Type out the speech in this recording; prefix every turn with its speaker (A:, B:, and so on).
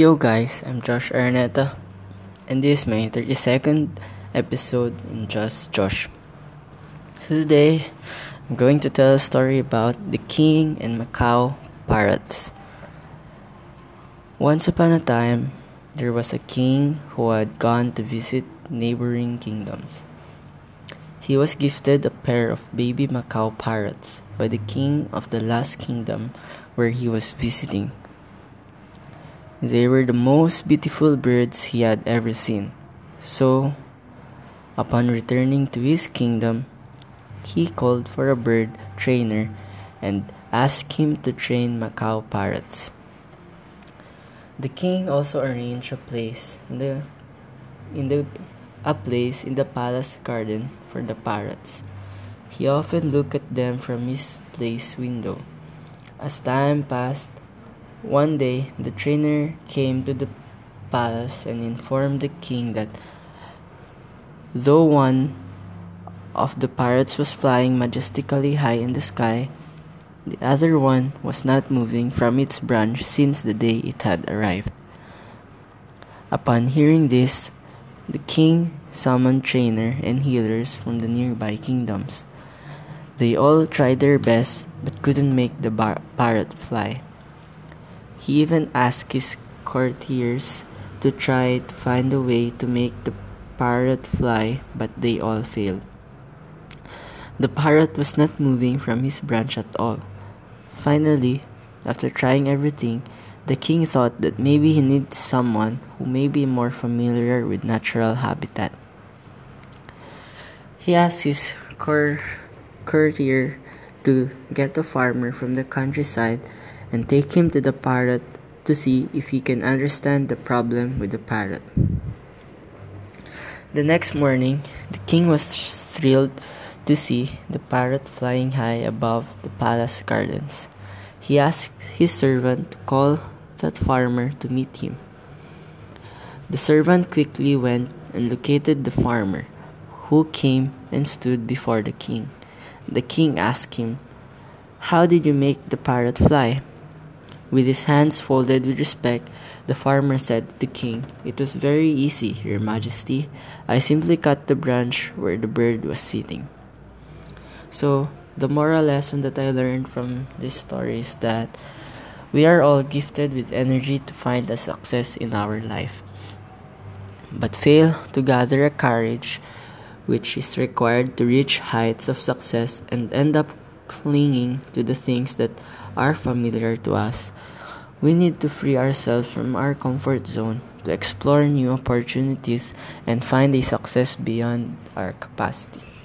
A: Yo guys, I'm Josh Araneta, and this is my 32nd episode in Just Josh. Today, I'm going to tell a story about the king and Macaw pirates. Once upon a time, there was a king who had gone to visit neighboring kingdoms. He was gifted a pair of baby Macaw parrots by the king of the last kingdom where he was visiting. They were the most beautiful birds he had ever seen. So, upon returning to his kingdom, he called for a bird trainer and asked him to train Macaw parrots. The king also arranged a place in the in the a place in the palace garden for the parrots. He often looked at them from his place window. As time passed, one day, the trainer came to the palace and informed the king that though one of the parrots was flying majestically high in the sky, the other one was not moving from its branch since the day it had arrived. Upon hearing this, the king summoned trainer and healers from the nearby kingdoms. They all tried their best but couldn't make the bar- parrot fly. He even asked his courtiers to try to find a way to make the parrot fly, but they all failed. The parrot was not moving from his branch at all. Finally, after trying everything, the king thought that maybe he needs someone who may be more familiar with natural habitat. He asked his cour- courtier to get a farmer from the countryside and take him to the parrot to see if he can understand the problem with the parrot. The next morning, the king was thrilled to see the parrot flying high above the palace gardens. He asked his servant to call that farmer to meet him. The servant quickly went and located the farmer, who came and stood before the king. The king asked him, How did you make the parrot fly? With his hands folded with respect, the farmer said to the king, It was very easy, your majesty. I simply cut the branch where the bird was sitting. So, the moral lesson that I learned from this story is that we are all gifted with energy to find a success in our life, but fail to gather a courage which is required to reach heights of success and end up clinging to the things that are familiar to us. We need to free ourselves from our comfort zone to explore new opportunities and find a success beyond our capacity.